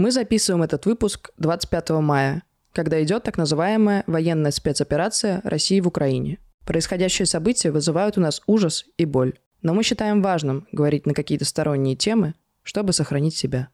Мы записываем этот выпуск 25 мая, когда идет так называемая военная спецоперация России в Украине. Происходящие события вызывают у нас ужас и боль. Но мы считаем важным говорить на какие-то сторонние темы, чтобы сохранить себя.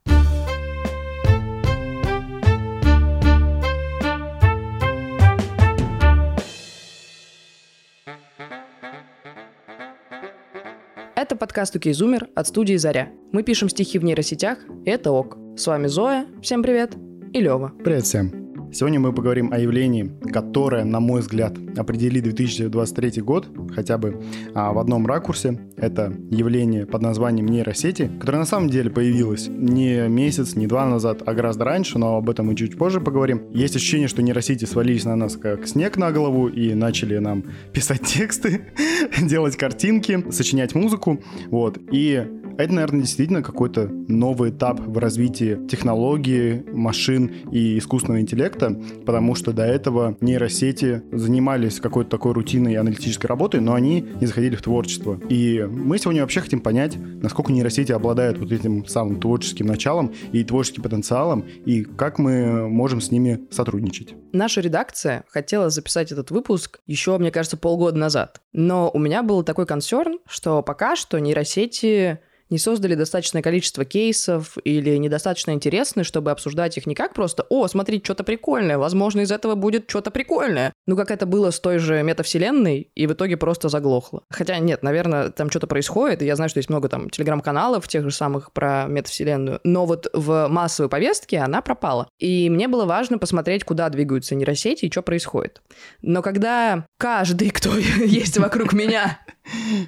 Это подкаст «Укейзумер» от студии «Заря». Мы пишем стихи в нейросетях, и это ок. С вами Зоя, всем привет, и Лева. Привет всем. Сегодня мы поговорим о явлении, которое, на мой взгляд, определит 2023 год хотя бы а, в одном ракурсе. Это явление под названием нейросети, которое на самом деле появилось не месяц, не два назад, а гораздо раньше, но об этом мы чуть позже поговорим. Есть ощущение, что нейросети свалились на нас как снег на голову и начали нам писать тексты, делать картинки, сочинять музыку. Вот. И это, наверное, действительно какой-то новый этап в развитии технологии, машин и искусственного интеллекта, потому что до этого нейросети занимались какой-то такой рутинной аналитической работой, но они не заходили в творчество. И мы сегодня вообще хотим понять, насколько нейросети обладают вот этим самым творческим началом и творческим потенциалом, и как мы можем с ними сотрудничать. Наша редакция хотела записать этот выпуск еще, мне кажется, полгода назад. Но у меня был такой консерн, что пока что нейросети не создали достаточное количество кейсов или недостаточно интересны, чтобы обсуждать их не как просто «О, смотри, что-то прикольное, возможно, из этого будет что-то прикольное». Ну, как это было с той же метавселенной, и в итоге просто заглохло. Хотя нет, наверное, там что-то происходит, и я знаю, что есть много там телеграм-каналов тех же самых про метавселенную, но вот в массовой повестке она пропала. И мне было важно посмотреть, куда двигаются нейросети и что происходит. Но когда каждый, кто есть вокруг меня,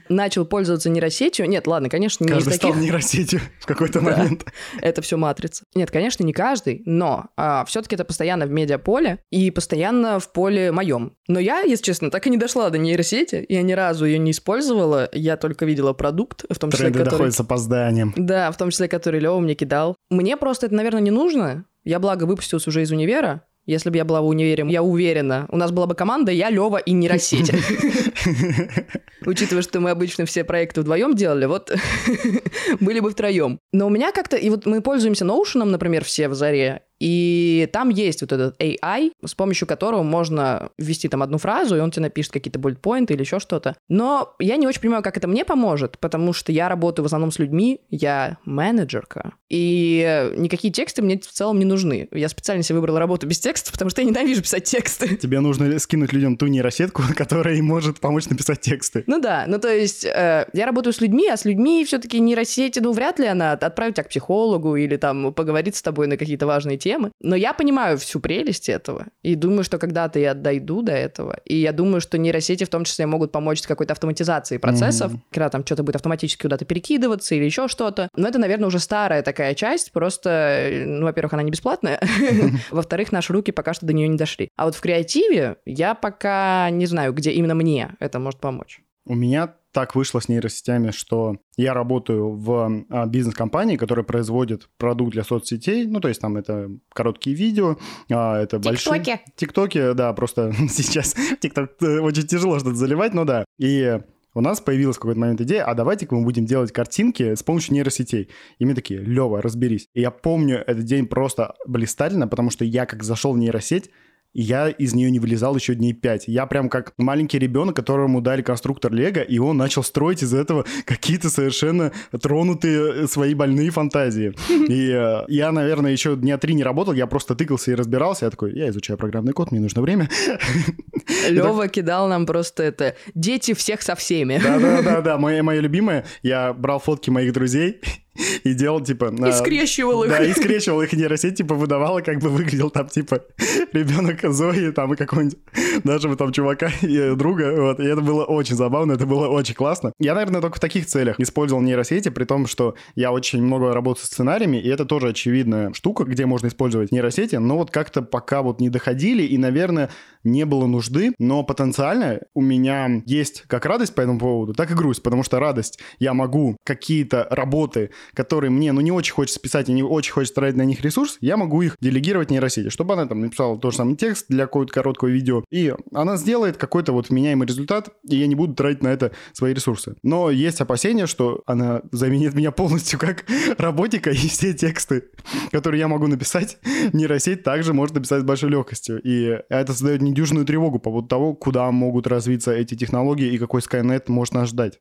начал пользоваться нейросетью, нет, ладно, конечно, не каждый таких... стал нейросетью в какой-то да, момент. Это все матрица. Нет, конечно, не каждый, но а, все-таки это постоянно в медиаполе и постоянно в поле моем. Но я, если честно, так и не дошла до нейросети, я ни разу ее не использовала, я только видела продукт, в том числе, Тренды который... доходят с опозданием. Да, в том числе, который Лева мне кидал. Мне просто это, наверное, не нужно. Я, благо, выпустился уже из универа, если бы я была в универе, я уверена, у нас была бы команда «Я, Лева и нейросеть». Учитывая, что мы обычно все проекты вдвоем делали, вот были бы втроем. Но у меня как-то... И вот мы пользуемся Notion, например, все в Заре, и там есть вот этот AI, с помощью которого можно ввести там одну фразу, и он тебе напишет какие-то bullet или еще что-то. Но я не очень понимаю, как это мне поможет, потому что я работаю в основном с людьми, я менеджерка, и никакие тексты мне в целом не нужны. Я специально себе выбрала работу без текста, потому что я ненавижу писать тексты. Тебе нужно скинуть людям ту нейросетку, которая им может помочь написать тексты. Ну да, ну то есть э, я работаю с людьми, а с людьми все-таки нейросети, ну вряд ли она отправит тебя к психологу или там поговорит с тобой на какие-то важные темы, темы. Но я понимаю всю прелесть этого. И думаю, что когда-то я дойду до этого. И я думаю, что нейросети в том числе могут помочь с какой-то автоматизацией процессов, mm-hmm. когда там что-то будет автоматически куда-то перекидываться или еще что-то. Но это, наверное, уже старая такая часть. Просто, ну, во-первых, она не бесплатная. Во-вторых, наши руки пока что до нее не дошли. А вот в креативе я пока не знаю, где именно мне это может помочь. У меня так вышло с нейросетями, что я работаю в а, бизнес-компании, которая производит продукт для соцсетей. Ну, то есть там это короткие видео, а, это большие... Тиктоки. Тиктоки, да, просто сейчас тикток э, очень тяжело что-то заливать, но да. И у нас появилась в какой-то момент идея, а давайте-ка мы будем делать картинки с помощью нейросетей. И мы такие, Лева, разберись. И я помню этот день просто блистательно, потому что я как зашел в нейросеть, и я из нее не вылезал еще дней пять. Я прям как маленький ребенок, которому дали конструктор Лего, и он начал строить из этого какие-то совершенно тронутые свои больные фантазии. И э, я, наверное, еще дня три не работал, я просто тыкался и разбирался. Я такой, я изучаю программный код, мне нужно время. Лева кидал нам просто это «Дети всех со всеми». Да-да-да, мое любимое. Я брал фотки моих друзей и делал, типа... И скрещивал их. Да, и скрещивал их нейросеть, типа, выдавала, как бы выглядел там, типа, ребенок Зои, там, и какой-нибудь, даже там, чувака и друга, вот, и это было очень забавно, это было очень классно. Я, наверное, только в таких целях использовал нейросети, при том, что я очень много работаю с сценариями, и это тоже очевидная штука, где можно использовать нейросети, но вот как-то пока вот не доходили, и, наверное, не было нужды, но потенциально у меня есть как радость по этому поводу, так и грусть, потому что радость, я могу какие-то работы которые мне, ну, не очень хочется писать и не очень хочется тратить на них ресурс, я могу их делегировать нейросети, чтобы она там написала тот же самый текст для какого-то короткого видео, и она сделает какой-то вот вменяемый результат, и я не буду тратить на это свои ресурсы. Но есть опасения, что она заменит меня полностью как работника, и все тексты, которые я могу написать, нейросеть также может написать с большой легкостью. И это создает недюжную тревогу по поводу того, куда могут развиться эти технологии и какой Skynet может нас ждать.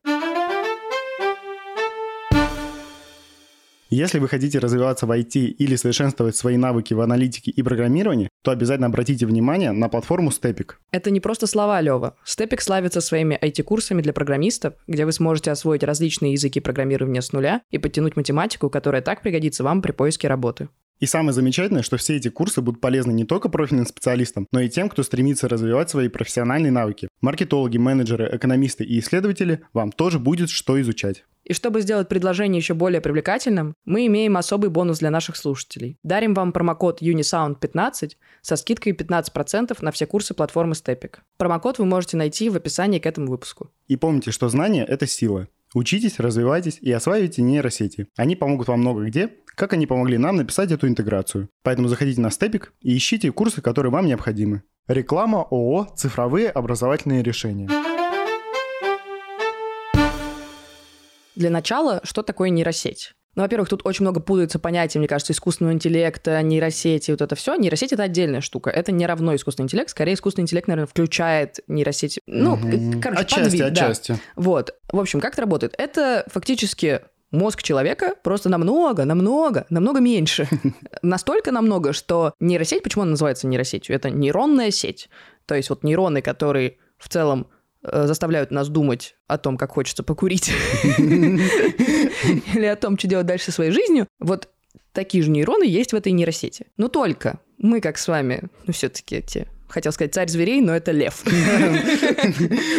Если вы хотите развиваться в IT или совершенствовать свои навыки в аналитике и программировании, то обязательно обратите внимание на платформу Stepik. Это не просто слова, Лева. Stepik славится своими IT-курсами для программистов, где вы сможете освоить различные языки программирования с нуля и подтянуть математику, которая так пригодится вам при поиске работы. И самое замечательное, что все эти курсы будут полезны не только профильным специалистам, но и тем, кто стремится развивать свои профессиональные навыки. Маркетологи, менеджеры, экономисты и исследователи вам тоже будет что изучать. И чтобы сделать предложение еще более привлекательным, мы имеем особый бонус для наших слушателей. Дарим вам промокод UNISOUND15 со скидкой 15% на все курсы платформы Stepik. Промокод вы можете найти в описании к этому выпуску. И помните, что знание – это сила. Учитесь, развивайтесь и осваивайте нейросети. Они помогут вам много где, как они помогли нам написать эту интеграцию. Поэтому заходите на Степик и ищите курсы, которые вам необходимы. Реклама ООО «Цифровые образовательные решения». Для начала, что такое нейросеть? Ну, во-первых, тут очень много путается понятий, мне кажется, искусственного интеллекта, нейросети, вот это все. Нейросеть — это отдельная штука. Это не равно искусственный интеллект. Скорее, искусственный интеллект, наверное, включает нейросеть. Ну, угу. короче, отчасти, подвиг, отчасти. Да. Вот. В общем, как это работает? Это фактически мозг человека просто намного, намного, намного меньше. Настолько намного, что нейросеть, почему она называется нейросетью? Это нейронная сеть. То есть вот нейроны, которые в целом заставляют нас думать о том, как хочется покурить, или о том, что делать дальше своей жизнью, вот такие же нейроны есть в этой нейросети. Но только мы, как с вами, ну, все-таки эти Хотел сказать царь зверей, но это лев.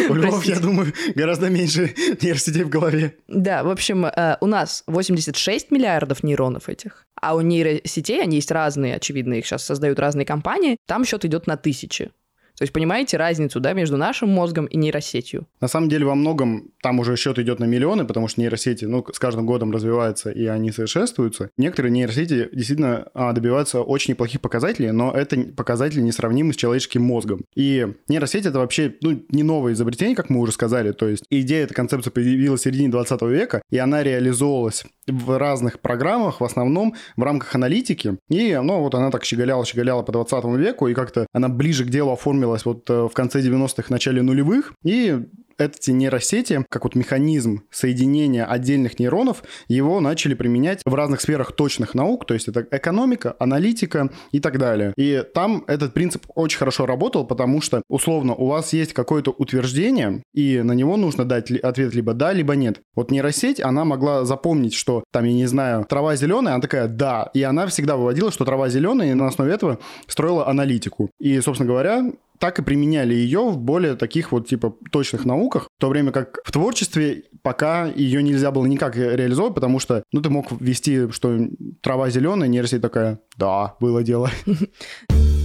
У львов, я думаю, гораздо меньше нейросетей в голове. Да, в общем, э, у нас 86 миллиардов нейронов этих, а у нейросетей, они есть разные, очевидно, их сейчас создают разные компании, там счет идет на тысячи. То есть понимаете разницу, да, между нашим мозгом и нейросетью? На самом деле во многом там уже счет идет на миллионы, потому что нейросети, ну, с каждым годом развиваются и они совершенствуются. Некоторые нейросети действительно а, добиваются очень неплохих показателей, но это показатели несравнимы с человеческим мозгом. И нейросеть это вообще, ну, не новое изобретение, как мы уже сказали, то есть идея, эта концепция появилась в середине 20 века, и она реализовывалась в разных программах, в основном в рамках аналитики. И, ну, вот она так щеголяла, щеголяла по 20 веку, и как-то она ближе к делу оформилась вот э, в конце 90-х, начале нулевых. И эти нейросети, как вот механизм соединения отдельных нейронов, его начали применять в разных сферах точных наук, то есть это экономика, аналитика и так далее. И там этот принцип очень хорошо работал, потому что, условно, у вас есть какое-то утверждение, и на него нужно дать ответ либо да, либо нет. Вот нейросеть, она могла запомнить, что там, я не знаю, трава зеленая, она такая «да», и она всегда выводила, что трава зеленая, и на основе этого строила аналитику. И, собственно говоря, так и применяли ее в более таких вот типа точных науках, в то время как в творчестве пока ее нельзя было никак реализовать, потому что, ну, ты мог ввести, что трава зеленая, нейросеть такая, да, было дело.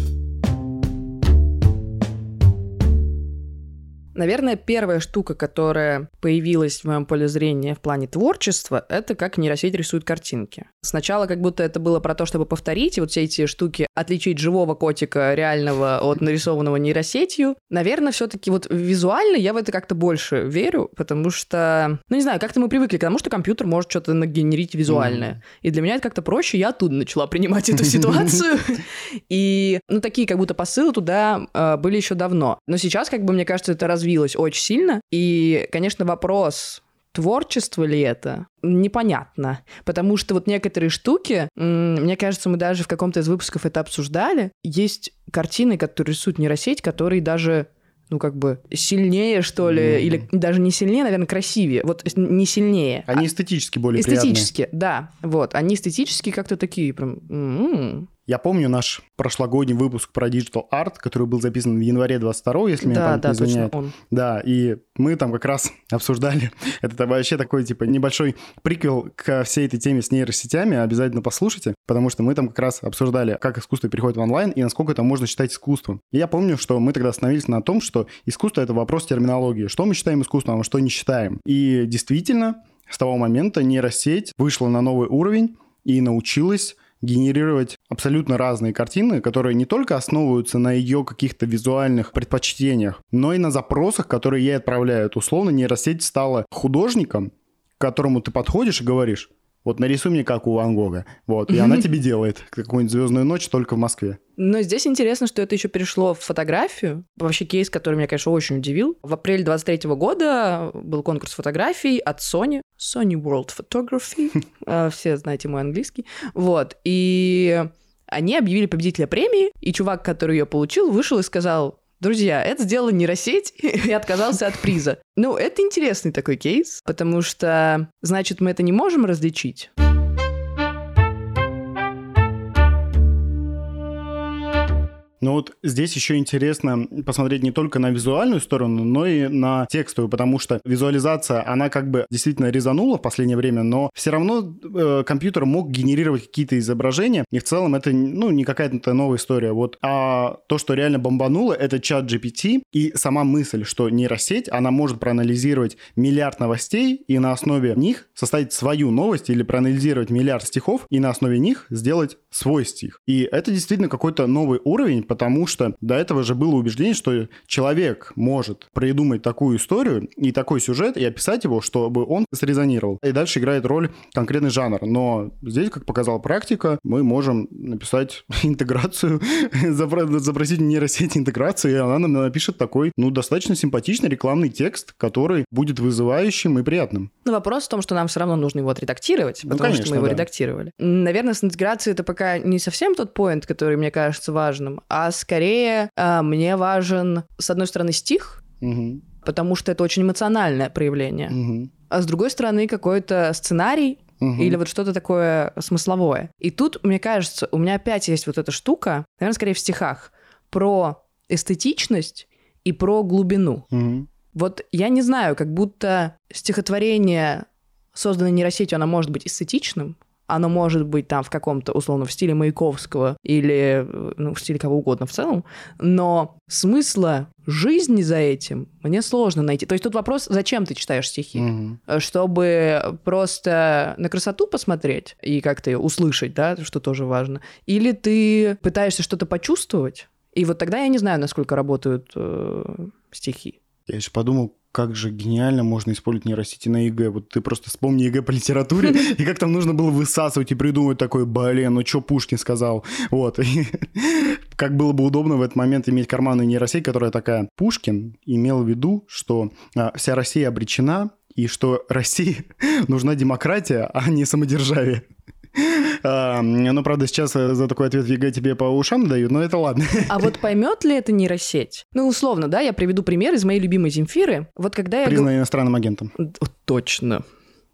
Наверное, первая штука, которая появилась в моем поле зрения в плане творчества, это как нейросеть рисует картинки. Сначала как будто это было про то, чтобы повторить вот все эти штуки, отличить живого котика реального от нарисованного нейросетью. Наверное, все-таки вот визуально я в это как-то больше верю, потому что, ну не знаю, как-то мы привыкли к тому, что компьютер может что-то нагенерить визуальное. Mm. И для меня это как-то проще, я оттуда начала принимать эту ситуацию. И, ну, такие как будто посылы туда а, были еще давно. Но сейчас, как бы, мне кажется, это развитие развилась очень сильно. И, конечно, вопрос, творчество ли это, непонятно. Потому что вот некоторые штуки, мне кажется, мы даже в каком-то из выпусков это обсуждали, есть картины, которые рисуют нейросеть, которые даже ну, как бы сильнее, что ли, mm-hmm. или даже не сильнее, наверное, красивее. Вот не сильнее. Они а... эстетически более эстетически, приятные. да. Вот, они эстетически как-то такие прям... М-м-м. Я помню наш прошлогодний выпуск про Digital Art, который был записан в январе 22 если меня да, память да, не изменяет. Точно он. Да, и мы там как раз обсуждали, это вообще такой, типа, небольшой приквел к всей этой теме с нейросетями, обязательно послушайте, потому что мы там как раз обсуждали, как искусство переходит в онлайн и насколько это можно считать искусством. И я помню, что мы тогда остановились на том, что искусство — это вопрос терминологии. Что мы считаем искусством, а что не считаем. И действительно, с того момента нейросеть вышла на новый уровень и научилась генерировать абсолютно разные картины, которые не только основываются на ее каких-то визуальных предпочтениях, но и на запросах, которые ей отправляют. Условно, нейросеть стала художником, к которому ты подходишь и говоришь, вот нарисуй мне как у Ван Гога. Вот, и она тебе делает какую-нибудь звездную ночь только в Москве. Но здесь интересно, что это еще перешло в фотографию. Вообще кейс, который меня, конечно, очень удивил. В апреле 23 года был конкурс фотографий от Sony. Sony World Photography. А, все знаете мой английский. Вот. И они объявили победителя премии, и чувак, который ее получил, вышел и сказал, Друзья, это сделала нейросеть и отказался от приза. Ну, это интересный такой кейс, потому что, значит, мы это не можем различить. Но вот здесь еще интересно посмотреть не только на визуальную сторону, но и на текстовую, потому что визуализация, она как бы действительно резанула в последнее время, но все равно э, компьютер мог генерировать какие-то изображения, и в целом это, ну, не какая-то новая история. Вот. А то, что реально бомбануло, это чат GPT и сама мысль, что нейросеть, она может проанализировать миллиард новостей и на основе них составить свою новость или проанализировать миллиард стихов и на основе них сделать свой стих. И это действительно какой-то новый уровень, потому что до этого же было убеждение, что человек может придумать такую историю и такой сюжет и описать его, чтобы он срезонировал. И дальше играет роль конкретный жанр. Но здесь, как показала практика, мы можем написать интеграцию, запросить нейросеть интеграцию, и она нам напишет такой, ну, достаточно симпатичный рекламный текст, который будет вызывающим и приятным. Но вопрос в том, что нам все равно нужно его отредактировать, ну, потому ну, конечно, что мы его да. редактировали. Наверное, с интеграцией это пока не совсем тот поинт, который мне кажется важным, а скорее э, мне важен, с одной стороны, стих, угу. потому что это очень эмоциональное проявление, угу. а с другой стороны, какой-то сценарий, Угу. Или вот что-то такое смысловое. И тут, мне кажется, у меня опять есть вот эта штука, наверное, скорее в стихах, про эстетичность и про глубину. Угу. Вот я не знаю, как будто стихотворение, созданное нейросетью, оно может быть эстетичным, оно может быть там в каком-то, условно, в стиле Маяковского или ну, в стиле кого угодно в целом, но смысла жизни за этим мне сложно найти. То есть тут вопрос, зачем ты читаешь стихи? Угу. Чтобы просто на красоту посмотреть и как-то ее услышать, да, что тоже важно. Или ты пытаешься что-то почувствовать, и вот тогда я не знаю, насколько работают э, стихи. Я еще подумал, как же гениально можно использовать нейросети на ЕГЭ. Вот ты просто вспомни ЕГЭ по литературе, и как там нужно было высасывать и придумать такой, блин, ну что Пушкин сказал? Вот. И как было бы удобно в этот момент иметь карманную нейросеть, которая такая, Пушкин имел в виду, что а, вся Россия обречена, и что России нужна демократия, а не самодержавие. Ну, правда, сейчас э, за такой ответ ЕГЭ тебе по ушам дают, но это ладно. А вот поймет ли это нейросеть? Ну, условно, да, я приведу пример из моей любимой Земфиры. Вот когда я... Признана иностранным агентом. Точно.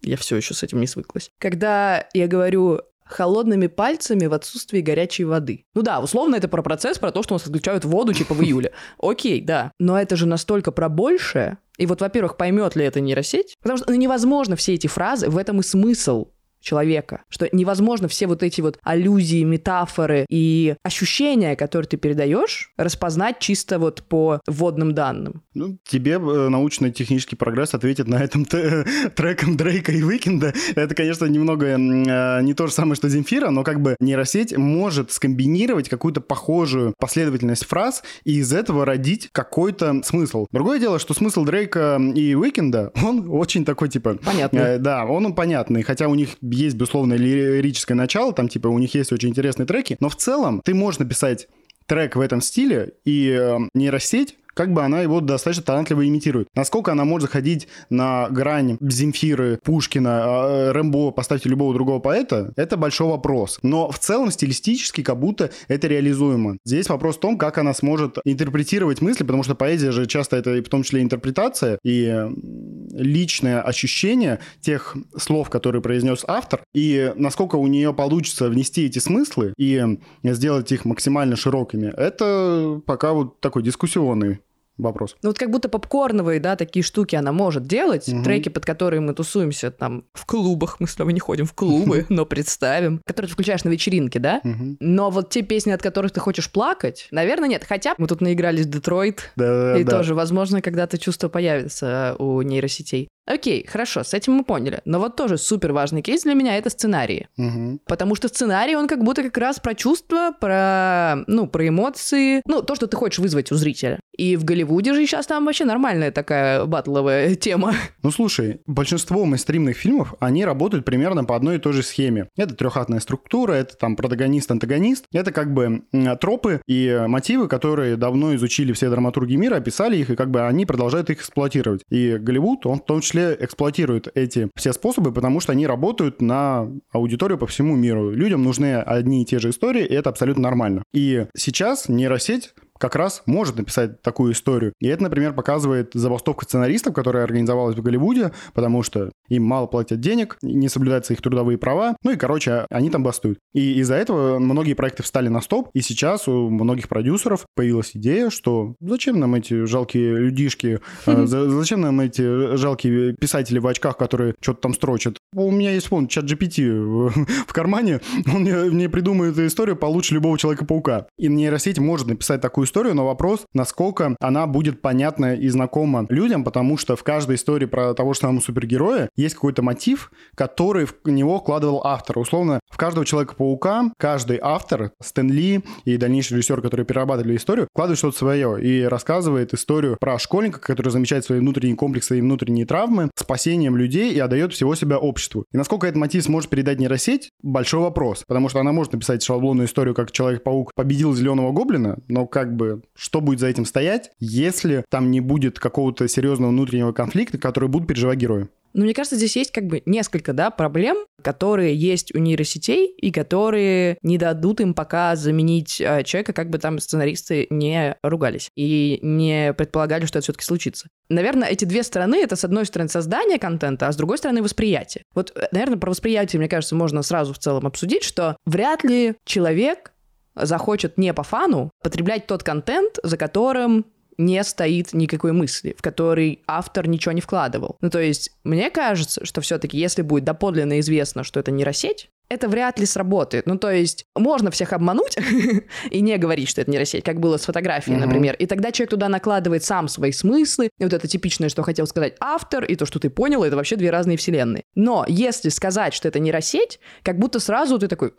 Я все еще с этим не свыклась. Когда я говорю холодными пальцами в отсутствии горячей воды. Ну да, условно это про процесс, про то, что у нас отключают воду типа в июле. Окей, да. Но это же настолько про большее. И вот, во-первых, поймет ли это нейросеть? Потому что ну, невозможно все эти фразы, в этом и смысл человека. Что невозможно все вот эти вот аллюзии, метафоры и ощущения, которые ты передаешь, распознать чисто вот по вводным данным. Ну, тебе э, научно-технический прогресс ответит на этом треком Дрейка и The Weeknd. Это, конечно, немного э, не то же самое, что Земфира, но как бы нейросеть может скомбинировать какую-то похожую последовательность фраз и из этого родить какой-то смысл. Другое дело, что смысл Дрейка и The Weeknd, он очень такой, типа... Понятный. Э, да, он понятный, хотя у них есть, безусловно, лирическое начало, там, типа, у них есть очень интересные треки, но в целом ты можешь написать трек в этом стиле, и э, нейросеть как бы она его достаточно талантливо имитирует. Насколько она может заходить на грань Земфиры, Пушкина, а, Рэмбо, поставьте любого другого поэта, это большой вопрос. Но в целом стилистически как будто это реализуемо. Здесь вопрос в том, как она сможет интерпретировать мысли, потому что поэзия же часто это в том числе интерпретация и личное ощущение тех слов, которые произнес автор, и насколько у нее получится внести эти смыслы и сделать их максимально широкими, это пока вот такой дискуссионный вопрос. Ну вот как будто попкорновые, да, такие штуки она может делать, угу. треки, под которые мы тусуемся там в клубах, мы с тобой не ходим в клубы, но представим, которые ты включаешь на вечеринке, да? Но вот те песни, от которых ты хочешь плакать, наверное, нет. Хотя мы тут наигрались в Детройт, и тоже, возможно, когда-то чувство появится у нейросетей. Окей, хорошо, с этим мы поняли. Но вот тоже супер важный кейс для меня — это сценарии. Мгм. Потому что сценарий, он как будто как раз про чувства, про, ну, про эмоции, ну, то, что ты хочешь вызвать у зрителя. И в Голливуде же сейчас там вообще нормальная такая батловая тема. Ну слушай, большинство мейнстримных фильмов, они работают примерно по одной и той же схеме. Это трехатная структура, это там протагонист-антагонист. Это как бы тропы и мотивы, которые давно изучили все драматурги мира, описали их, и как бы они продолжают их эксплуатировать. И Голливуд, он в том числе эксплуатирует эти все способы, потому что они работают на аудиторию по всему миру. Людям нужны одни и те же истории, и это абсолютно нормально. И сейчас нейросеть как раз может написать такую историю. И это, например, показывает забастовка сценаристов, которая организовалась в Голливуде, потому что им мало платят денег, не соблюдаются их трудовые права, ну и, короче, они там бастуют. И из-за этого многие проекты встали на стоп, и сейчас у многих продюсеров появилась идея, что зачем нам эти жалкие людишки, э, за- зачем нам эти жалкие писатели в очках, которые что-то там строчат. У меня есть, вон, чат GPT в в кармане, он мне, мне придумает историю получше любого Человека-паука. И нейросеть может написать такую историю, но вопрос, насколько она будет понятна и знакома людям, потому что в каждой истории про того же самого супергероя есть какой-то мотив, который в него вкладывал автор. Условно, в каждого Человека-паука каждый автор, Стэн Ли и дальнейший режиссер, которые перерабатывали историю, вкладывает что-то свое и рассказывает историю про школьника, который замечает свои внутренние комплексы и внутренние травмы, спасением людей и отдает всего себя обществу. И насколько этот мотив сможет передать нейросеть, большой вопрос, потому что она может написать шаблонную историю, как Человек-паук победил зеленого гоблина, но как бы что будет за этим стоять, если там не будет какого-то серьезного внутреннего конфликта, который будут переживать герои? Ну, мне кажется, здесь есть как бы несколько, да, проблем, которые есть у нейросетей и которые не дадут им пока заменить э, человека, как бы там сценаристы не ругались и не предполагали, что это все-таки случится. Наверное, эти две стороны — это, с одной стороны, создание контента, а с другой стороны, восприятие. Вот, э, наверное, про восприятие, мне кажется, можно сразу в целом обсудить, что вряд ли человек захочет не по фану потреблять тот контент, за которым не стоит никакой мысли, в который автор ничего не вкладывал. Ну, то есть, мне кажется, что все-таки, если будет доподлинно известно, что это нейросеть, это вряд ли сработает. Ну, то есть, можно всех обмануть и не говорить, что это нейросеть, как было с фотографией, Мгм. например. И тогда человек туда накладывает сам свои смыслы. И вот это типичное, что хотел сказать автор, и то, что ты понял, это вообще две разные вселенные. Но если сказать, что это нейросеть, как будто сразу ты такой...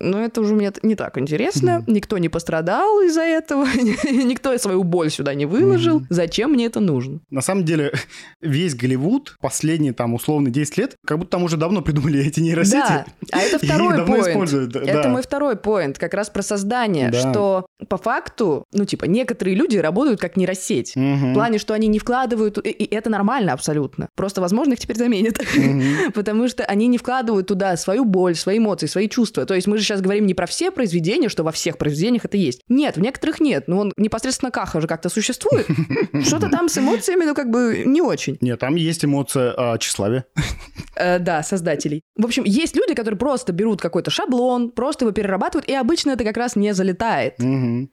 «М, ну, это уже мне не так интересно. Никто не пострадал из-за этого. Никто свою боль сюда не выложил. Зачем мне это нужно? На самом деле, весь Голливуд последние там условно 10 лет, как будто там уже давно придумали эти нейросети. Да, а это второй поинт. используют, да. Это мой второй поинт, как раз про создание, Да. что по факту, ну, типа, некоторые люди работают как нейросеть. Мгм. В плане, что они не вкладывают, и, и это нормально абсолютно. Просто, возможно, их теперь заменят. Мгм. Потому что они не вкладывают туда свою боль, свои эмоции, свои чувства. То есть мы же сейчас говорим не про все произведения, что во всех произведениях это есть. Нет, в некоторых нет. Ну, он непосредственно Каха же как-то существует. Что-то там с эмоциями, ну, как бы не очень. Нет, там есть эмоция а, тщеславия. Э, да, создателей. В общем, есть люди, которые просто берут какой-то шаблон, просто его перерабатывают, и обычно это как раз не залетает.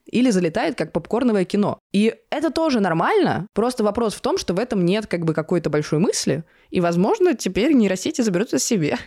Или залетает как попкорновое кино. И это тоже нормально. Просто вопрос в том, что в этом нет как бы какой-то большой мысли. И, возможно, теперь нейросети заберут это себе.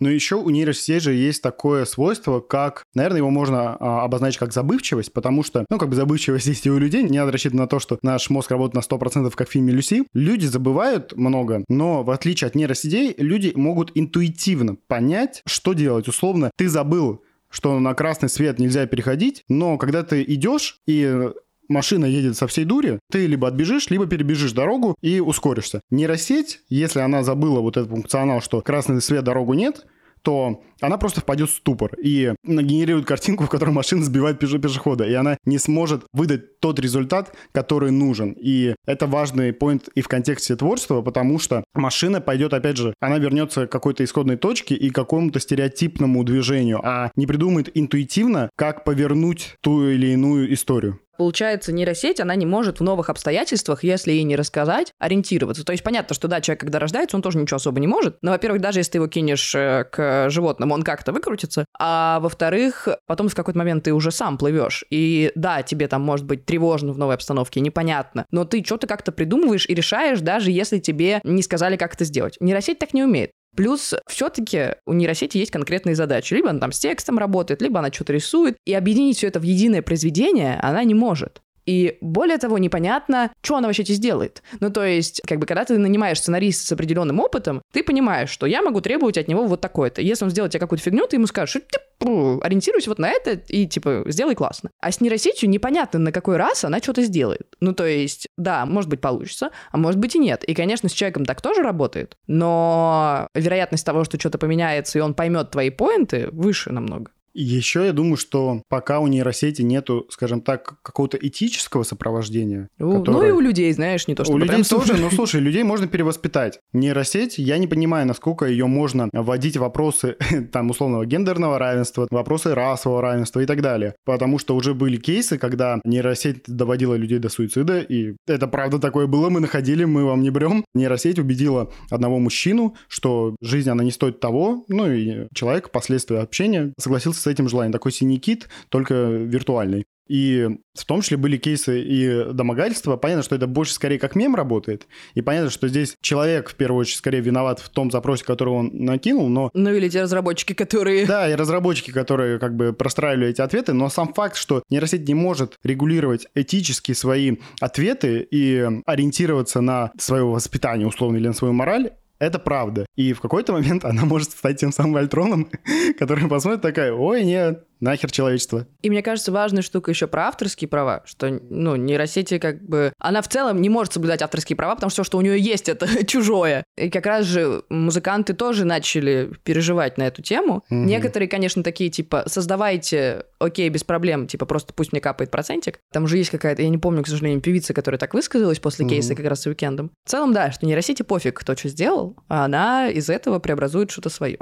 Но еще у нейросетей же есть такое свойство, как, наверное, его можно а, обозначить как забывчивость, потому что, ну, как бы забывчивость есть и у людей, не надо рассчитывать на то, что наш мозг работает на 100%, как в фильме «Люси». Люди забывают много, но в отличие от нейросетей, люди могут интуитивно понять, что делать. Условно, ты забыл, что на красный свет нельзя переходить, но когда ты идешь и машина едет со всей дури, ты либо отбежишь, либо перебежишь дорогу и ускоришься. Нейросеть, если она забыла вот этот функционал, что красный свет, дорогу нет, то она просто впадет в ступор и нагенерирует картинку, в которой машина сбивает пеше- пешехода, и она не сможет выдать тот результат, который нужен. И это важный поинт и в контексте творчества, потому что машина пойдет, опять же, она вернется к какой-то исходной точке и к какому-то стереотипному движению, а не придумает интуитивно, как повернуть ту или иную историю. Получается, нейросеть, она не может в новых обстоятельствах, если ей не рассказать, ориентироваться. То есть понятно, что да, человек, когда рождается, он тоже ничего особо не может. Но, во-первых, даже если ты его кинешь э, к животному, он как-то выкрутится. А во-вторых, потом в какой-то момент ты уже сам плывешь. И да, тебе там может быть тревожно в новой обстановке, непонятно. Но ты что-то как-то придумываешь и решаешь, даже если тебе не сказали, как это сделать. Нейросеть так не умеет. Плюс все-таки у нейросети есть конкретные задачи. Либо она там с текстом работает, либо она что-то рисует. И объединить все это в единое произведение она не может. И более того, непонятно, что она вообще тебе сделает. Ну, то есть, как бы, когда ты нанимаешь сценариста с определенным опытом, ты понимаешь, что я могу требовать от него вот такое-то. Если он сделает тебе какую-то фигню, ты ему скажешь, ты ориентируйся вот на это и, типа, сделай классно. А с нейросетью непонятно, на какой раз она что-то сделает. Ну, то есть, да, может быть, получится, а может быть и нет. И, конечно, с человеком так тоже работает, но вероятность того, что что-то поменяется, и он поймет твои поинты, выше намного. Еще я думаю, что пока у нейросети нету, скажем так, какого-то этического сопровождения. У, которое... Ну и у людей, знаешь, не то, что У людей тоже, ну слушай, людей можно перевоспитать. Нейросеть, я не понимаю, насколько ее можно вводить вопросы там условного гендерного равенства, вопросы расового равенства и так далее. Потому что уже были кейсы, когда нейросеть доводила людей до суицида, и это правда такое было, мы находили, мы вам не брем. Нейросеть убедила одного мужчину, что жизнь, она не стоит того, ну и человек впоследствии общения согласился с этим желанием. Такой синий кит, только виртуальный. И в том числе были кейсы и домогательства. Понятно, что это больше скорее как мем работает. И понятно, что здесь человек, в первую очередь, скорее виноват в том запросе, который он накинул, но... Ну или те разработчики, которые... Да, и разработчики, которые как бы простраивали эти ответы. Но сам факт, что нейросеть не может регулировать этически свои ответы и ориентироваться на свое воспитание, условно, или на свою мораль, это правда. И в какой-то момент она может стать тем самым Альтроном, который посмотрит такая, ой, нет, нахер человечество. И мне кажется, важная штука еще про авторские права, что, ну, нейросети как бы... Она в целом не может соблюдать авторские права, потому что все, что у нее есть, это чужое. И как раз же музыканты тоже начали переживать на эту тему. Mm-hmm. Некоторые, конечно, такие, типа, создавайте, окей, без проблем, типа, просто пусть мне капает процентик. Там уже есть какая-то, я не помню, к сожалению, певица, которая так высказалась после mm-hmm. кейса как раз с уикендом. В целом, да, что нейросети пофиг, кто что сделал, а она из этого преобразует что-то свое.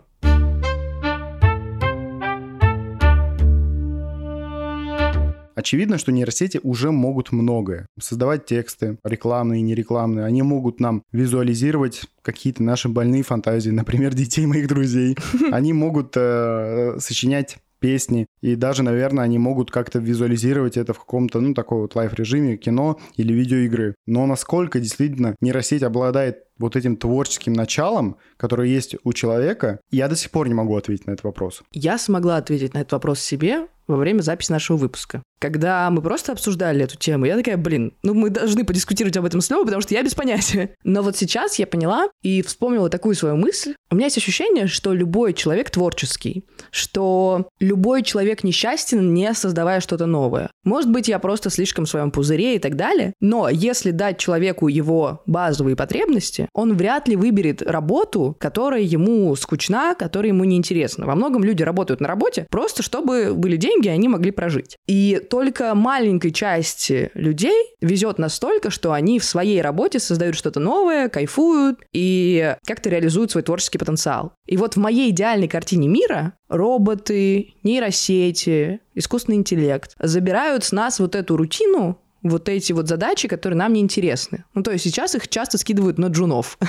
Очевидно, что нейросети уже могут многое. Создавать тексты, рекламные и нерекламные. Они могут нам визуализировать какие-то наши больные фантазии, например, детей моих друзей. Они могут э, сочинять песни, и даже, наверное, они могут как-то визуализировать это в каком-то, ну, такой вот лайф-режиме, кино или видеоигры. Но насколько действительно нейросеть обладает вот этим творческим началом, которое есть у человека, я до сих пор не могу ответить на этот вопрос. Я смогла ответить на этот вопрос себе во время записи нашего выпуска когда мы просто обсуждали эту тему, я такая, блин, ну мы должны подискутировать об этом снова, потому что я без понятия. Но вот сейчас я поняла и вспомнила такую свою мысль. У меня есть ощущение, что любой человек творческий, что любой человек несчастен, не создавая что-то новое. Может быть, я просто слишком в своем пузыре и так далее, но если дать человеку его базовые потребности, он вряд ли выберет работу, которая ему скучна, которая ему неинтересна. Во многом люди работают на работе просто, чтобы были деньги, и они могли прожить. И только маленькой части людей везет настолько, что они в своей работе создают что-то новое, кайфуют и как-то реализуют свой творческий потенциал. И вот в моей идеальной картине мира роботы, нейросети, искусственный интеллект забирают с нас вот эту рутину, вот эти вот задачи, которые нам не интересны. Ну, то есть сейчас их часто скидывают на джунов.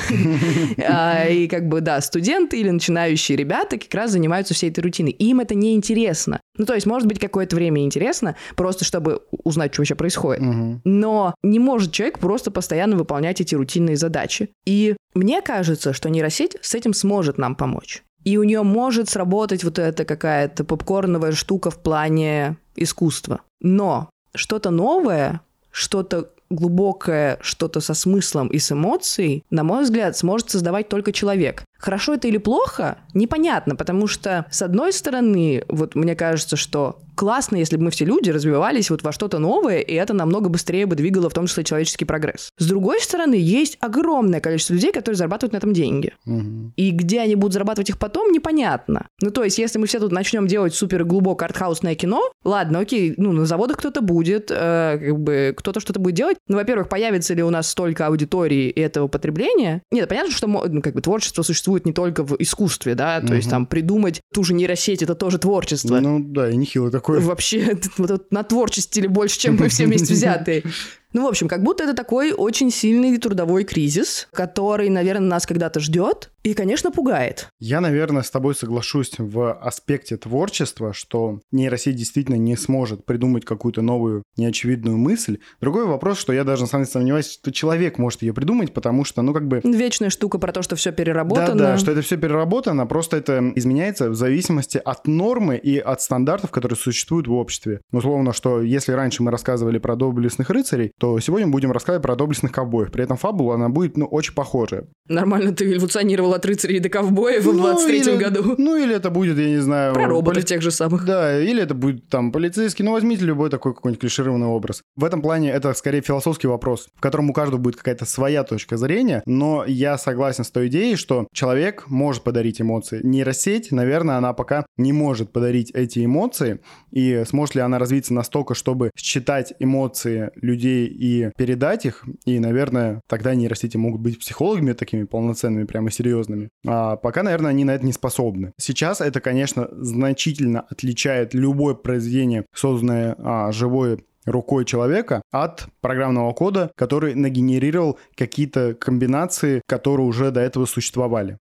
А, и как бы, да, студенты или начинающие ребята как раз занимаются всей этой рутиной. Им это не интересно. Ну, то есть, может быть, какое-то время интересно, просто чтобы узнать, что вообще происходит. Но не может человек просто постоянно выполнять эти рутинные задачи. И мне кажется, что нейросеть с этим сможет нам помочь. И у нее может сработать вот эта какая-то попкорновая штука в плане искусства. Но что-то новое, что-то глубокое, что-то со смыслом и с эмоцией, на мой взгляд, сможет создавать только человек. Хорошо это или плохо, непонятно, потому что, с одной стороны, вот мне кажется, что классно, если бы мы все люди развивались вот во что-то новое, и это намного быстрее бы двигало в том числе человеческий прогресс. С другой стороны, есть огромное количество людей, которые зарабатывают на этом деньги. Угу. И где они будут зарабатывать их потом, непонятно. Ну, то есть, если мы все тут начнем делать супер глубоко артхаусное кино, ладно, окей, ну, на заводах кто-то будет, э, как бы кто-то что-то будет делать. Ну, во-первых, появится ли у нас столько аудитории и этого потребления? Нет, понятно, что ну, как бы творчество существует не только в искусстве, да, то угу. есть там придумать ту же нейросеть, это тоже творчество. Ну, да, и нехило такое. Вообще, вот, на творчестве больше, чем мы все вместе взятые. Ну, в общем, как будто это такой очень сильный трудовой кризис, который, наверное, нас когда-то ждет и, конечно, пугает. Я, наверное, с тобой соглашусь в аспекте творчества, что нейросеть действительно не сможет придумать какую-то новую неочевидную мысль. Другой вопрос, что я даже на самом деле сомневаюсь, что человек может ее придумать, потому что, ну, как бы... Вечная штука про то, что все переработано. Да, да, что это все переработано, просто это изменяется в зависимости от нормы и от стандартов, которые существуют в обществе. Условно, что если раньше мы рассказывали про доблестных рыцарей, то сегодня будем рассказывать про доблестных ковбоев. При этом фабула, она будет, ну, очень похожая. Нормально ты эволюционировал от рыцарей до ковбоев ну, в 23 году. Ну, или это будет, я не знаю... Про роботов поли... тех же самых. Да, или это будет там полицейский. Ну, возьмите любой такой какой-нибудь клишированный образ. В этом плане это скорее философский вопрос, в котором у каждого будет какая-то своя точка зрения, но я согласен с той идеей, что человек может подарить эмоции. Нейросеть, наверное, она пока не может подарить эти эмоции, и сможет ли она развиться настолько, чтобы считать эмоции людей и передать их, и, наверное, тогда нейросети могут быть психологами такими полноценными, прямо серьезными. А пока, наверное, они на это не способны. Сейчас это, конечно, значительно отличает любое произведение, созданное а, живой рукой человека от программного кода, который нагенерировал какие-то комбинации, которые уже до этого существовали.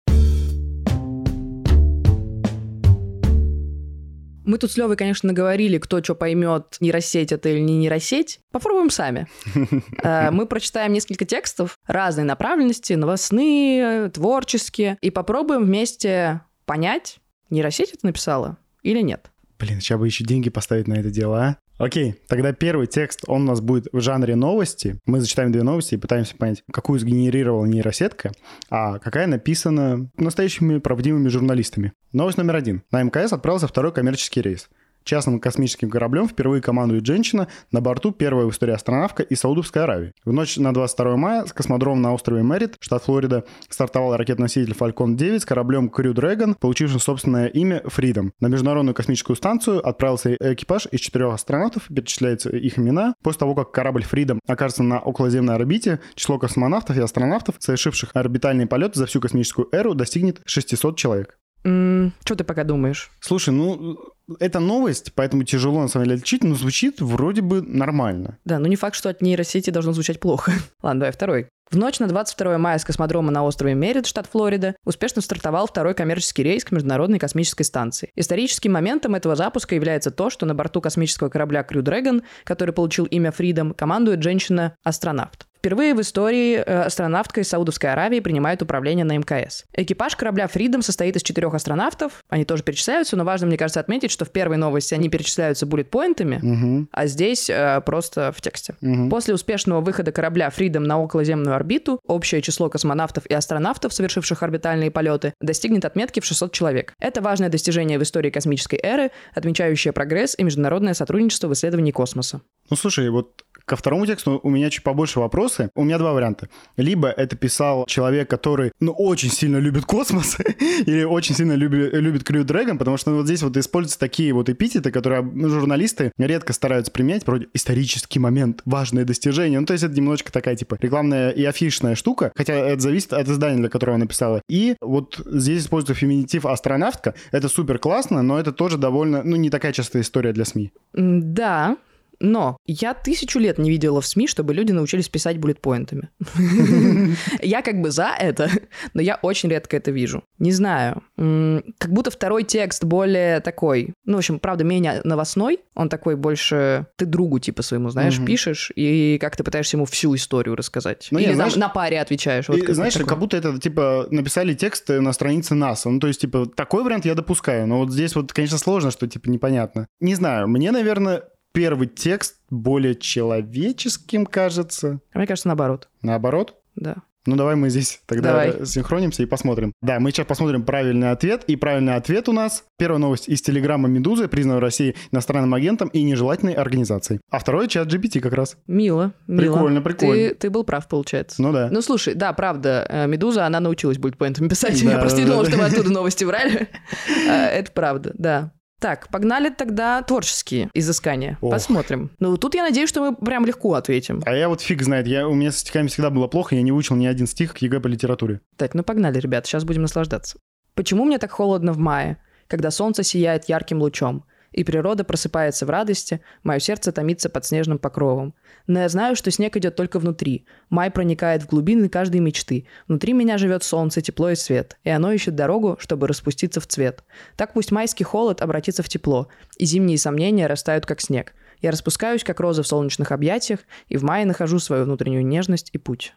Мы тут с Левой, конечно, наговорили, кто что поймет, нейросеть это или не нейросеть. Попробуем сами. Э, мы прочитаем несколько текстов разной направленности, новостные, творческие, и попробуем вместе понять, нейросеть это написала или нет. Блин, сейчас бы еще деньги поставить на это дело, а? Окей, тогда первый текст, он у нас будет в жанре новости. Мы зачитаем две новости и пытаемся понять, какую сгенерировала нейросетка, а какая написана настоящими правдивыми журналистами. Новость номер один. На МКС отправился второй коммерческий рейс. Частным космическим кораблем впервые командует женщина, на борту первая в истории астронавтка из Саудовской Аравии. В ночь на 22 мая с космодрома на острове Мэрит, штат Флорида, стартовал ракетоноситель Falcon 9 с кораблем Crew Dragon, получившим собственное имя Freedom. На Международную космическую станцию отправился экипаж из четырех астронавтов, перечисляются их имена. После того, как корабль Freedom окажется на околоземной орбите, число космонавтов и астронавтов, совершивших орбитальный полет за всю космическую эру, достигнет 600 человек. Mm, что ты пока думаешь? Слушай, ну, это новость, поэтому тяжело на самом деле отличить, но звучит вроде бы нормально. Да, но не факт, что от нейросети должно звучать плохо. Ладно, давай второй. В ночь на 22 мая с космодрома на острове Мерит, штат Флорида, успешно стартовал второй коммерческий рейс к Международной космической станции. Историческим моментом этого запуска является то, что на борту космического корабля Crew Dragon, который получил имя Freedom, командует женщина-астронавт. Впервые в истории э, астронавтка из Саудовской Аравии принимает управление на МКС. Экипаж корабля Freedom состоит из четырех астронавтов. Они тоже перечисляются, но важно, мне кажется, отметить, что в первой новости они перечисляются буллет-поинтами, угу. а здесь э, просто в тексте. Угу. После успешного выхода корабля Freedom на околоземную орбиту, общее число космонавтов и астронавтов, совершивших орбитальные полеты, достигнет отметки в 600 человек. Это важное достижение в истории космической эры, отмечающее прогресс и международное сотрудничество в исследовании космоса. Ну, слушай, вот Ко второму тексту у меня чуть побольше вопросы. У меня два варианта. Либо это писал человек, который, ну, очень сильно любит космос, или очень сильно любит, любит Crew Dragon, потому что ну, вот здесь вот используются такие вот эпитеты, которые ну, журналисты редко стараются применять, вроде исторический момент, важное достижение. Ну, то есть это немножечко такая, типа, рекламная и афишная штука, хотя это зависит от издания, для которого написала. И вот здесь используется феминитив астронавтка. Это супер классно, но это тоже довольно, ну, не такая частая история для СМИ. Да, но я тысячу лет не видела в СМИ, чтобы люди научились писать буллет-поинтами. Я как бы за это, но я очень редко это вижу. Не знаю. Как будто второй текст более такой, ну, в общем, правда, менее новостной. Он такой больше... Ты другу, типа, своему, знаешь, пишешь, и как ты пытаешься ему всю историю рассказать. Ну, Или на паре отвечаешь. Знаешь, как будто это, типа, написали текст на странице НАСА. Ну, то есть, типа, такой вариант я допускаю. Но вот здесь вот, конечно, сложно, что, типа, непонятно. Не знаю, мне, наверное, первый текст более человеческим кажется. А мне кажется, наоборот. Наоборот? Да. Ну, давай мы здесь тогда давай. синхронимся и посмотрим. Да, мы сейчас посмотрим правильный ответ. И правильный ответ у нас первая новость из телеграмма «Медузы», признанного в России иностранным агентом и нежелательной организацией. А второй чат GPT как раз. Мило, мило. Прикольно, прикольно. Ты, ты был прав, получается. Ну да. Ну, слушай, да, правда, э, «Медуза», она научилась будет поинтами писать. Да, Я просто не думала, что мы оттуда новости брали. Э, это правда, да. Так, погнали тогда творческие изыскания. Ох. Посмотрим. Ну, тут я надеюсь, что мы прям легко ответим. А я вот фиг знает. Я, у меня с стихами всегда было плохо, я не выучил ни один стих к ЕГЭ по литературе. Так, ну погнали, ребят, сейчас будем наслаждаться. Почему мне так холодно в мае, когда солнце сияет ярким лучом? И природа просыпается в радости, мое сердце томится под снежным покровом. Но я знаю, что снег идет только внутри. Май проникает в глубины каждой мечты. Внутри меня живет солнце, тепло и свет. И оно ищет дорогу, чтобы распуститься в цвет. Так пусть майский холод обратится в тепло, и зимние сомнения растают, как снег. Я распускаюсь, как роза в солнечных объятиях, и в мае нахожу свою внутреннюю нежность и путь.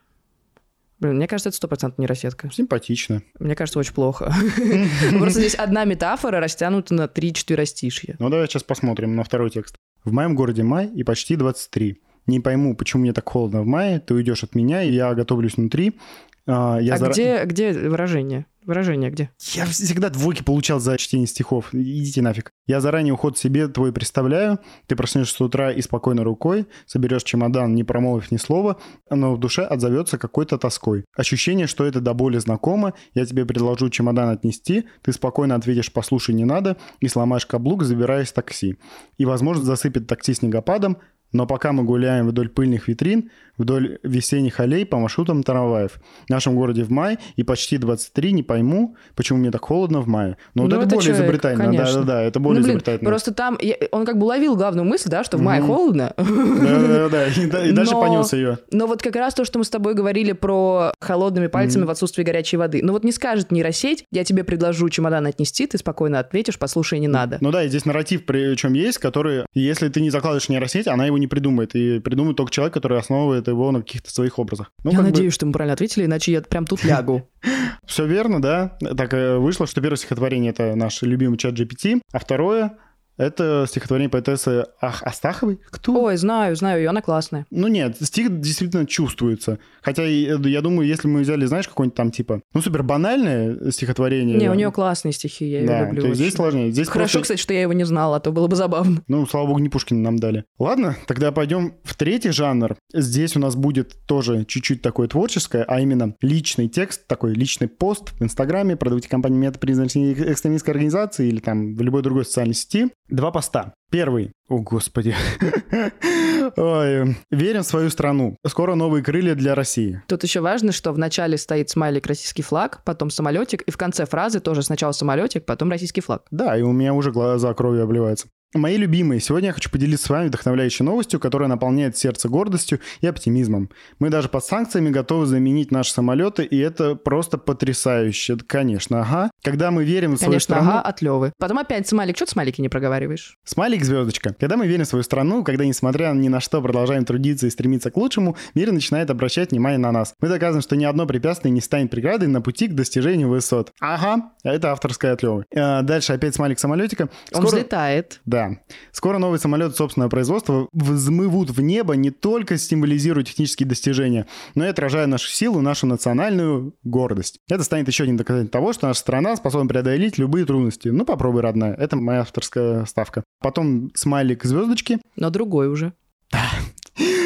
Блин, мне кажется, это стопроцентно нейросетка. Симпатично. Мне кажется, очень плохо. Просто здесь одна метафора растянута на три четверостишья. Ну, давай сейчас посмотрим на второй текст. В моем городе май и почти 23. Не пойму, почему мне так холодно в мае, ты уйдешь от меня, и я готовлюсь внутри. А, я а зара... где, где выражение? Выражение где? Я всегда двойки получал за чтение стихов. Идите нафиг. Я заранее уход себе твой представляю. Ты проснешься с утра и спокойной рукой, соберешь чемодан, не промолвив ни слова, но в душе отзовется какой-то тоской. Ощущение, что это до боли знакомо. Я тебе предложу чемодан отнести, ты спокойно ответишь «послушай, не надо» и сломаешь каблук, забираясь в такси. И, возможно, засыпет такси снегопадом, но пока мы гуляем вдоль пыльных витрин, вдоль весенних аллей по маршрутам трамваев. В нашем городе в мае и почти 23 не пойму, почему мне так холодно в мае. Но ну, вот это, это более человек, изобретательно. Да-да-да, это более ну, блин, изобретательно. Просто там я, он как бы ловил главную мысль, да, что в мае mm-hmm. холодно. Да-да-да, и, и дальше понес ее. Но вот как раз то, что мы с тобой говорили про холодными пальцами mm-hmm. в отсутствии горячей воды. Ну вот не скажет нейросеть, я тебе предложу чемодан отнести, ты спокойно ответишь, послушай, не надо. Ну да, и здесь нарратив причем есть, который, если ты не закладываешь нейросеть, она его не придумает. И придумает только человек, который основывает его на каких-то своих образах. Ну, я надеюсь, бы... что мы правильно ответили, иначе я прям тут лягу. Все верно, да. Так э, вышло, что первое стихотворение — это наш любимый чат GPT, а второе это стихотворение поэтессы Ах, Астаховой? Кто? Ой, знаю, знаю, ее она классная. Ну нет, стих действительно чувствуется. Хотя я думаю, если мы взяли, знаешь, какое-нибудь там типа, ну супер банальное стихотворение. Не, у нее классные стихи, я ее да, люблю. То есть здесь сложнее. Здесь Хорошо, просто... кстати, что я его не знал, а то было бы забавно. Ну, слава богу, не Пушкина нам дали. Ладно, тогда пойдем в третий жанр. Здесь у нас будет тоже чуть-чуть такое творческое, а именно личный текст, такой личный пост в Инстаграме, продавайте компанию мета признанной экстремистской организации или там в любой другой социальной сети. Два поста. Первый. О, господи. Ой. Верим в свою страну. Скоро новые крылья для России. Тут еще важно, что в начале стоит смайлик российский флаг, потом самолетик, и в конце фразы тоже сначала самолетик, потом российский флаг. Да, и у меня уже глаза кровью обливаются. Мои любимые, сегодня я хочу поделиться с вами вдохновляющей новостью, которая наполняет сердце гордостью и оптимизмом. Мы даже под санкциями готовы заменить наши самолеты, и это просто потрясающе. Конечно, ага. Когда мы верим в свою Конечно, страну... ага, от Левы. Потом опять смайлик. Что ты смайлики не проговариваешь? Смайлик звездочка. Когда мы верим в свою страну, когда, несмотря ни на что, продолжаем трудиться и стремиться к лучшему, мир начинает обращать внимание на нас. Мы доказываем, что ни одно препятствие не станет преградой на пути к достижению высот. Ага, это авторская от Левы. А, дальше опять смайлик самолетика. Скоро... Он взлетает. Да. Скоро новый самолет собственного производства взмывут в небо не только символизируя технические достижения, но и отражая нашу силу, нашу национальную гордость. Это станет еще одним доказательством того, что наша страна способна преодолеть любые трудности. Ну, попробуй, родная. Это моя авторская ставка. Потом смайлик звездочки. Но другой уже.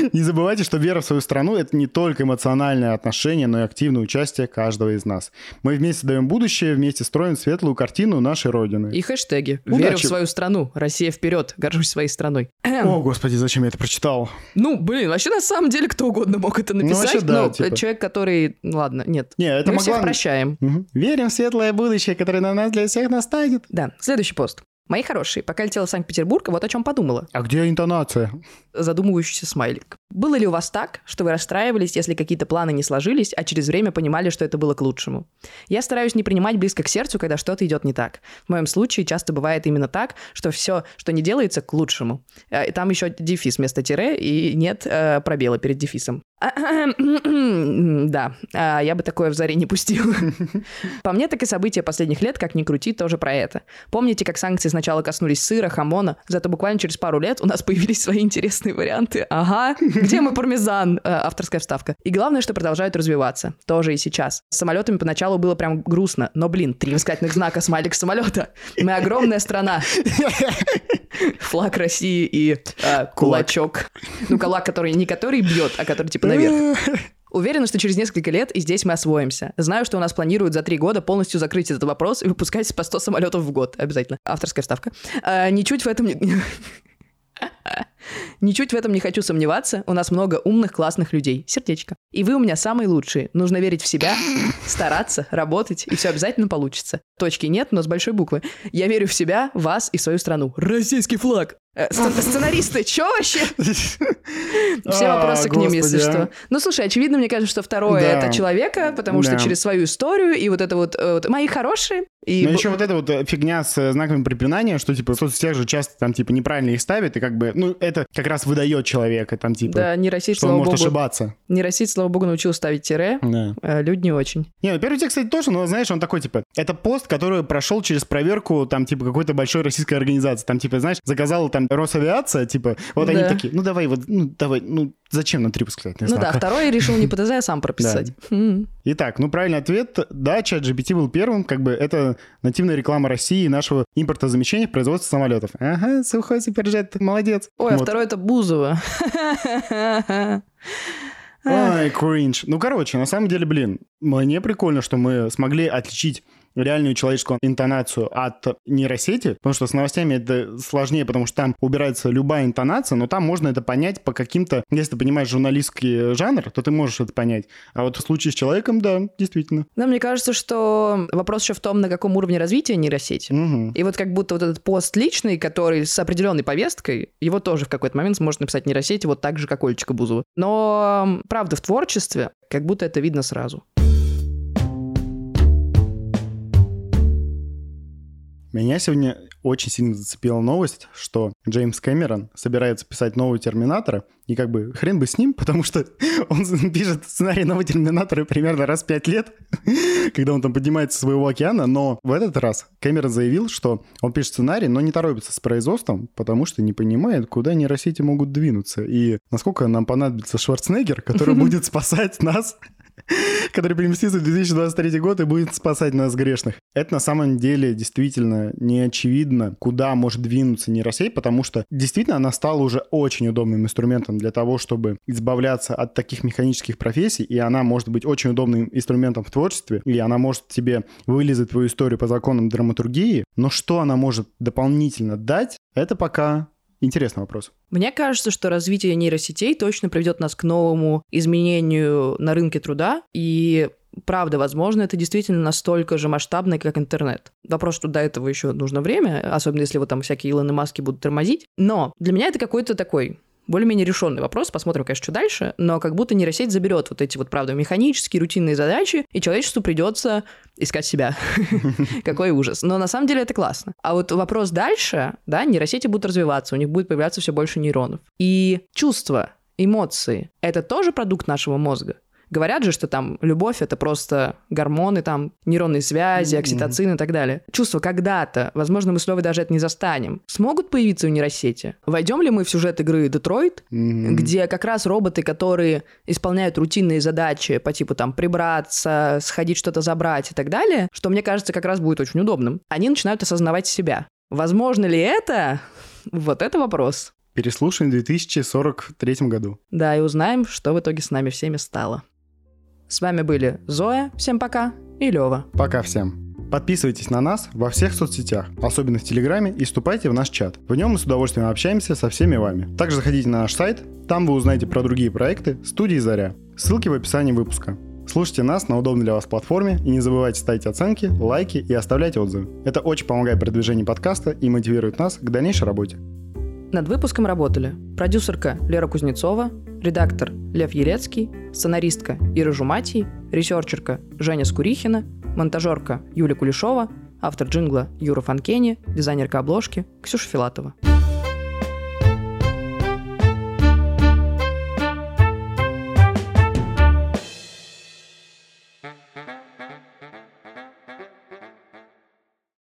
Не забывайте, что вера в свою страну – это не только эмоциональное отношение, но и активное участие каждого из нас. Мы вместе даем будущее, вместе строим светлую картину нашей Родины. И хэштеги. Удачи. Верю в свою страну. Россия вперед. Горжусь своей страной. О, господи, зачем я это прочитал? Ну, блин, вообще на самом деле кто угодно мог это написать. Ну, вообще, да, ну, типа. человек, который... Ну, ладно, нет. Не, это Мы могла... всех прощаем. Угу. Верим в светлое будущее, которое на нас для всех настанет. Да. Следующий пост. Мои хорошие, пока летела в Санкт-Петербург, вот о чем подумала. А где интонация? Задумывающийся смайлик. Было ли у вас так, что вы расстраивались, если какие-то планы не сложились, а через время понимали, что это было к лучшему? Я стараюсь не принимать близко к сердцу, когда что-то идет не так. В моем случае часто бывает именно так, что все, что не делается, к лучшему. Э, там еще дефис вместо тире, и нет э, пробела перед дефисом. Да, а, я бы такое в заре не пустил. По мне, так и события последних лет, как ни крути, тоже про это. Помните, как санкции сначала коснулись сыра, хамона, зато буквально через пару лет у нас появились свои интересные варианты. Ага, где мы пармезан? А, авторская вставка. И главное, что продолжают развиваться. Тоже и сейчас. С самолетами поначалу было прям грустно, но, блин, три восклицательных знака, смайлик самолета. Мы огромная страна. Флаг России и э, кулачок. Ну, кулак, который не который бьет, а который типа наверх. Уверена, что через несколько лет и здесь мы освоимся. Знаю, что у нас планируют за три года полностью закрыть этот вопрос и выпускать по 100 самолетов в год. Обязательно. Авторская вставка. А, ничуть в этом не... Ничуть в этом не хочу сомневаться. У нас много умных, классных людей. Сердечко. И вы у меня самые лучшие. Нужно верить в себя, стараться, работать, и все обязательно получится. Точки нет, но с большой буквы. Я верю в себя, вас и свою страну. Российский флаг! Э, Сценаристы, чё вообще? Все А, вопросы к ним, если а. что. Ну, слушай, очевидно, мне кажется, что второе это человека, потому что через свою историю и вот это вот, э, мои хорошие. И б- еще вот эта вот э, фигня с знаками препинания, что, типа, в соцсетях же часто там, типа, неправильно их ставят, и как бы, ну, это как раз выдает человека, там, типа, Да, нейросеть, что он может богу, ошибаться. нейросеть, слава богу, научилась ставить тире. Да. Э, Люди не очень. Не, ну первый текст, кстати, тоже, но, знаешь, он такой, типа, это пост, который прошел через проверку, там, типа, какой-то большой российской организации. Там, типа, знаешь, заказала там Росавиация, типа, вот они Да. такие, ну, давай, вот, ну, давай, ну, зачем на три? Не Ну знаю. да, второй решил не ПТЗ, а сам прописать. М. Итак, ну, правильный ответ, да, чат GPT был первым, как бы, это нативная реклама России и нашего импортозамещения в производстве самолетов. Ага, сухой суперджет, молодец. Ой, а второй это Бузова. Ой, кринж. Ну, короче, на самом деле, блин, мне прикольно, что мы смогли отличить реальную человеческую интонацию от нейросети, потому что с новостями это сложнее, потому что там убирается любая интонация, но там можно это понять по каким-то... Если ты понимаешь журналистский жанр, то ты можешь это понять. А вот в случае с человеком, да, действительно. Да, мне кажется, что вопрос еще в том, на каком уровне развития нейросети. Мгм. И вот как будто вот этот пост личный, который с определенной повесткой, его тоже в какой-то момент сможет написать нейросети вот так же, как Олечка Бузова. Но, правда, в творчестве как будто это видно сразу. Меня сегодня очень сильно зацепила новость, что Джеймс Кэмерон собирается писать нового Терминатора, и как бы хрен бы с ним, потому что он пишет сценарий нового Терминатора примерно раз в пять лет, когда он там поднимается со своего океана, но в этот раз Кэмерон заявил, что он пишет сценарий, но не торопится с производством, потому что не понимает, куда нейросети могут двинуться, и насколько нам понадобится Шварценеггер, который будет спасать нас который переместится в 2023 год и будет спасать нас грешных. Это на самом деле действительно не очевидно, куда может двинуться нейросеть, потому что действительно она стала уже очень удобным инструментом для того, чтобы избавляться от таких механических профессий, и она может быть очень удобным инструментом в творчестве, и она может тебе вылезать твою историю по законам драматургии, но что она может дополнительно дать, это пока интересный вопрос. Мне кажется, что развитие нейросетей точно приведет нас к новому изменению на рынке труда, и правда, возможно, это действительно настолько же масштабно, как интернет. Вопрос, что до этого еще нужно время, особенно если вот там всякие Илоны Маски будут тормозить. Но для меня это какой-то такой более-менее решенный вопрос. Посмотрим, конечно, что дальше. Но как будто нейросеть заберет вот эти вот, правда, механические, рутинные задачи, и человечеству придется искать себя. Какой ужас. Но на самом деле это классно. А вот вопрос дальше, да, нейросети будут развиваться, у них будет появляться все больше нейронов. И чувства, эмоции — это тоже продукт нашего мозга. Говорят же, что там любовь — это просто гормоны, там нейронные связи, окситоцин и так далее. Чувства когда-то, возможно, мы с Лёвой даже это не застанем, смогут появиться у нейросети? Войдем ли мы в сюжет игры «Детройт», Мгм. где как раз роботы, которые исполняют рутинные задачи по типу там прибраться, сходить что-то забрать и так далее, что мне кажется как раз будет очень удобным, они начинают осознавать себя. Возможно ли это? Вот это вопрос. Переслушаем в 2043 году. Да, и узнаем, что в итоге с нами всеми стало. С вами были Зоя, всем пока, и Лева. Пока всем. Подписывайтесь на нас во всех соцсетях, особенно в Телеграме, и вступайте в наш чат. В нем мы с удовольствием общаемся со всеми вами. Также заходите на наш сайт, там вы узнаете про другие проекты студии «Заря». Ссылки в описании выпуска. Слушайте нас на удобной для вас платформе и не забывайте ставить оценки, лайки и оставлять отзывы. Это очень помогает продвижению подкаста и мотивирует нас к дальнейшей работе. Над выпуском работали продюсерка Лера Кузнецова, редактор Лев Елецкий, сценаристка Ира Жуматий, ресерчерка Женя Скурихина, монтажерка Юлия Кулешова, автор джингла Юра Фанкени, дизайнерка обложки Ксюша Филатова.